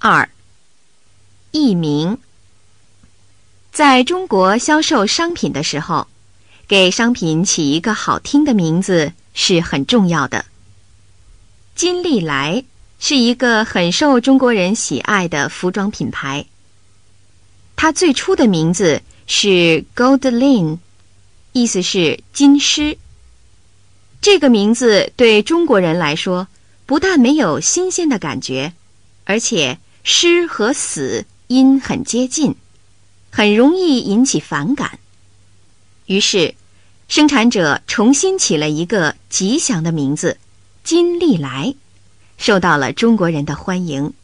二、译名。在中国销售商品的时候，给商品起一个好听的名字是很重要的。金利来是一个很受中国人喜爱的服装品牌。它最初的名字是 Goldline，意思是金狮。这个名字对中国人来说，不但没有新鲜的感觉，而且“狮”和“死”音很接近，很容易引起反感。于是，生产者重新起了一个吉祥的名字“金利来”，受到了中国人的欢迎。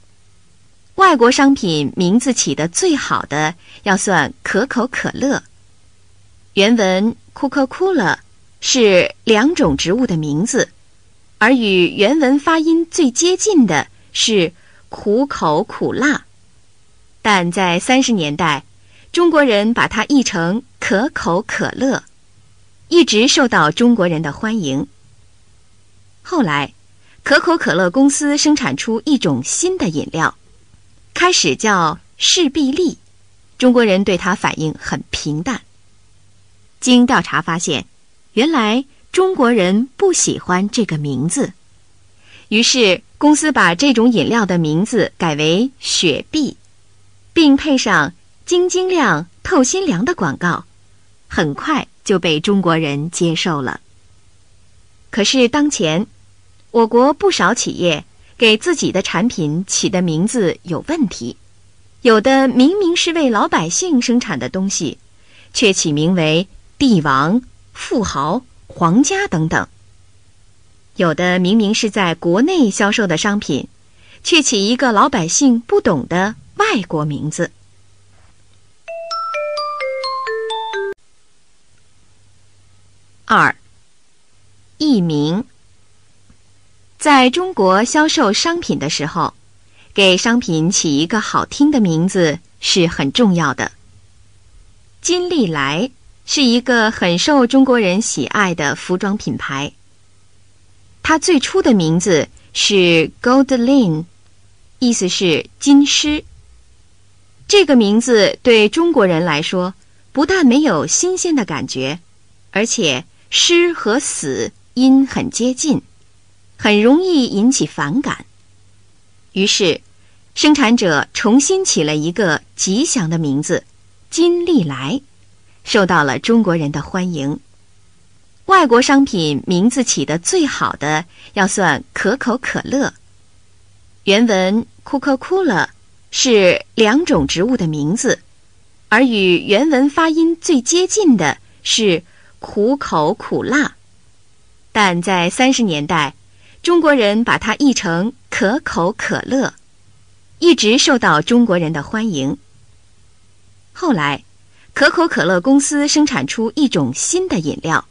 外国商品名字起得最好的，要算可口可乐。原文 “Coca-Cola” 是两种植物的名字，而与原文发音最接近的是“苦口苦辣”。但在三十年代，中国人把它译成“可口可乐”，一直受到中国人的欢迎。后来，可口可乐公司生产出一种新的饮料。开始叫士必利，中国人对它反应很平淡。经调查发现，原来中国人不喜欢这个名字，于是公司把这种饮料的名字改为雪碧，并配上晶晶亮、透心凉的广告，很快就被中国人接受了。可是当前，我国不少企业。给自己的产品起的名字有问题，有的明明是为老百姓生产的东西，却起名为帝王、富豪、皇家等等；有的明明是在国内销售的商品，却起一个老百姓不懂的外国名字。二、译名。在中国销售商品的时候，给商品起一个好听的名字是很重要的。金利来是一个很受中国人喜爱的服装品牌。它最初的名字是 Gold Lin，意思是金狮。这个名字对中国人来说，不但没有新鲜的感觉，而且“狮”和“死”音很接近。很容易引起反感，于是，生产者重新起了一个吉祥的名字“金利来”，受到了中国人的欢迎。外国商品名字起得最好的，要算可口可乐。原文 “Coca-Cola” 是两种植物的名字，而与原文发音最接近的是“苦口苦辣”。但在三十年代。中国人把它译成可口可乐，一直受到中国人的欢迎。后来，可口可乐公司生产出一种新的饮料，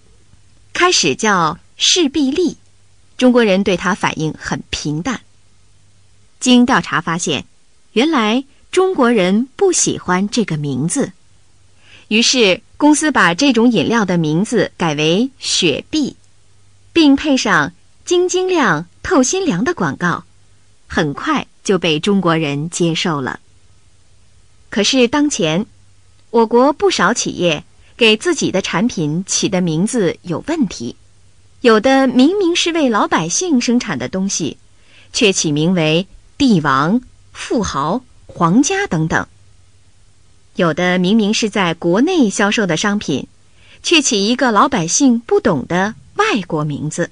开始叫士必利，中国人对它反应很平淡。经调查发现，原来中国人不喜欢这个名字，于是公司把这种饮料的名字改为雪碧，并配上。晶晶亮、透心凉的广告，很快就被中国人接受了。可是当前，我国不少企业给自己的产品起的名字有问题，有的明明是为老百姓生产的东西，却起名为帝王、富豪、皇家等等；有的明明是在国内销售的商品，却起一个老百姓不懂的外国名字。